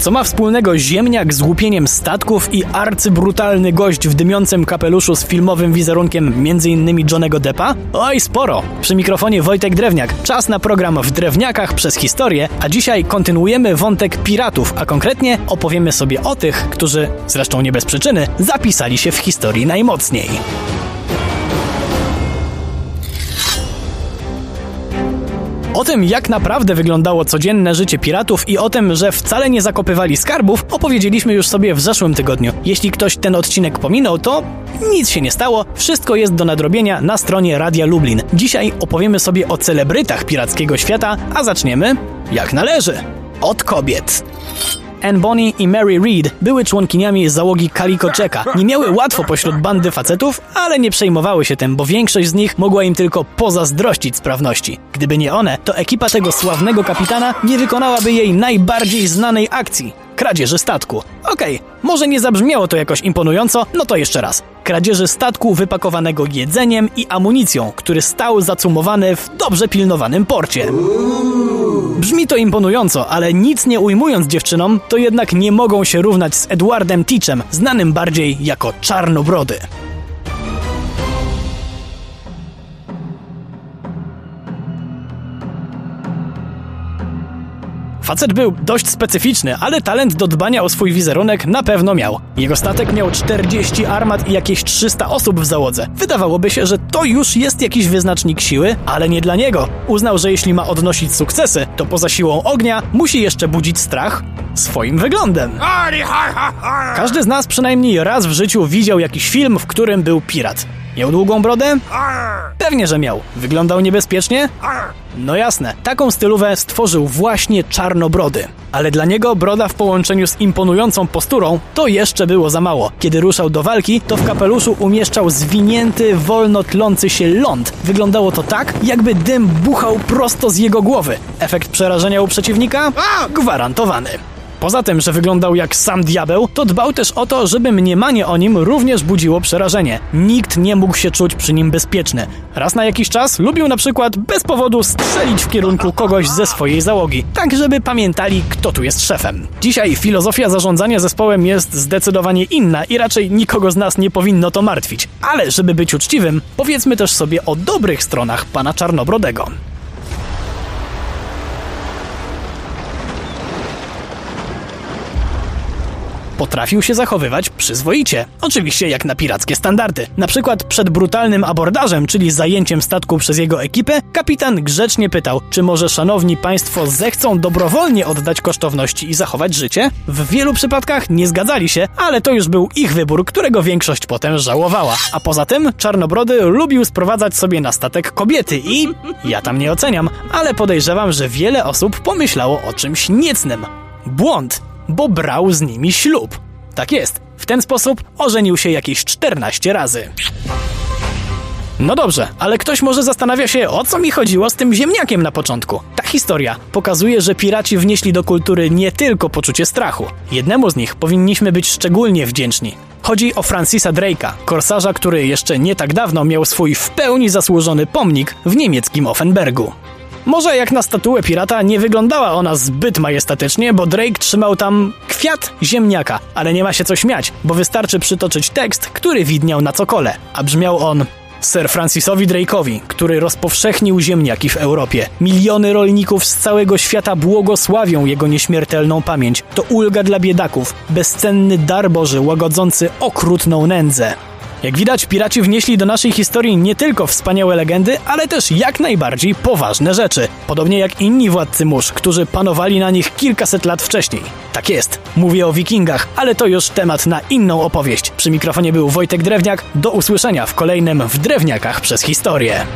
Co ma wspólnego ziemniak z łupieniem statków i arcybrutalny gość w dymiącym kapeluszu z filmowym wizerunkiem m.in. Johnego Deppa? Oj, sporo! Przy mikrofonie Wojtek Drewniak. Czas na program w Drewniakach przez historię, a dzisiaj kontynuujemy wątek piratów, a konkretnie opowiemy sobie o tych, którzy, zresztą nie bez przyczyny, zapisali się w historii najmocniej. O tym, jak naprawdę wyglądało codzienne życie piratów i o tym, że wcale nie zakopywali skarbów, opowiedzieliśmy już sobie w zeszłym tygodniu. Jeśli ktoś ten odcinek pominął, to nic się nie stało, wszystko jest do nadrobienia na stronie Radia Lublin. Dzisiaj opowiemy sobie o celebrytach pirackiego świata, a zaczniemy jak należy. Od kobiet. Anne Bonny i Mary Read były członkiniami załogi Calico Jacka. Nie miały łatwo pośród bandy facetów, ale nie przejmowały się tym, bo większość z nich mogła im tylko pozazdrościć sprawności. Gdyby nie one, to ekipa tego sławnego kapitana nie wykonałaby jej najbardziej znanej akcji kradzieży statku. Okej, okay, może nie zabrzmiało to jakoś imponująco, no to jeszcze raz. Kradzieży statku wypakowanego jedzeniem i amunicją, który stał zacumowany w dobrze pilnowanym porcie. Brzmi to imponująco, ale nic nie ujmując dziewczynom, to jednak nie mogą się równać z Edwardem Teachem, znanym bardziej jako Czarnobrody. Facet był dość specyficzny, ale talent do dbania o swój wizerunek na pewno miał. Jego statek miał 40 armat i jakieś 300 osób w załodze. Wydawałoby się, że to już jest jakiś wyznacznik siły, ale nie dla niego. Uznał, że jeśli ma odnosić sukcesy, to poza siłą ognia musi jeszcze budzić strach swoim wyglądem. Każdy z nas przynajmniej raz w życiu widział jakiś film, w którym był pirat. Miał długą brodę? Pewnie, że miał. Wyglądał niebezpiecznie? No jasne, taką stylówę stworzył właśnie Czarnobrody. Ale dla niego broda w połączeniu z imponującą posturą to jeszcze było za mało. Kiedy ruszał do walki, to w kapeluszu umieszczał zwinięty, wolno tlący się ląd. Wyglądało to tak, jakby dym buchał prosto z jego głowy. Efekt przerażenia u przeciwnika? Gwarantowany. Poza tym, że wyglądał jak sam diabeł, to dbał też o to, żeby mniemanie o nim również budziło przerażenie. Nikt nie mógł się czuć przy nim bezpieczny. Raz na jakiś czas lubił na przykład bez powodu strzelić w kierunku kogoś ze swojej załogi, tak żeby pamiętali, kto tu jest szefem. Dzisiaj filozofia zarządzania zespołem jest zdecydowanie inna i raczej nikogo z nas nie powinno to martwić. Ale żeby być uczciwym, powiedzmy też sobie o dobrych stronach pana Czarnobrodego. Potrafił się zachowywać przyzwoicie. Oczywiście jak na pirackie standardy. Na przykład przed brutalnym abordażem, czyli zajęciem statku przez jego ekipę, kapitan grzecznie pytał, czy może szanowni państwo zechcą dobrowolnie oddać kosztowności i zachować życie? W wielu przypadkach nie zgadzali się, ale to już był ich wybór, którego większość potem żałowała. A poza tym Czarnobrody lubił sprowadzać sobie na statek kobiety i ja tam nie oceniam, ale podejrzewam, że wiele osób pomyślało o czymś niecnym. Błąd bo brał z nimi ślub. Tak jest, w ten sposób ożenił się jakieś 14 razy. No dobrze, ale ktoś może zastanawia się, o co mi chodziło z tym ziemniakiem na początku. Ta historia pokazuje, że piraci wnieśli do kultury nie tylko poczucie strachu. Jednemu z nich powinniśmy być szczególnie wdzięczni. Chodzi o Francisa Drake'a, korsarza, który jeszcze nie tak dawno miał swój w pełni zasłużony pomnik w niemieckim Offenbergu. Może jak na statuę pirata nie wyglądała ona zbyt majestatycznie, bo Drake trzymał tam kwiat ziemniaka, ale nie ma się co śmiać, bo wystarczy przytoczyć tekst, który widniał na cokole, a brzmiał on Sir Francisowi Drake'owi, który rozpowszechnił ziemniaki w Europie. Miliony rolników z całego świata błogosławią jego nieśmiertelną pamięć. To ulga dla biedaków, bezcenny dar Boży łagodzący okrutną nędzę. Jak widać, piraci wnieśli do naszej historii nie tylko wspaniałe legendy, ale też jak najbardziej poważne rzeczy. Podobnie jak inni władcy mórz, którzy panowali na nich kilkaset lat wcześniej. Tak jest, mówię o wikingach, ale to już temat na inną opowieść. Przy mikrofonie był Wojtek Drewniak. Do usłyszenia w kolejnym W Drewniakach przez historię.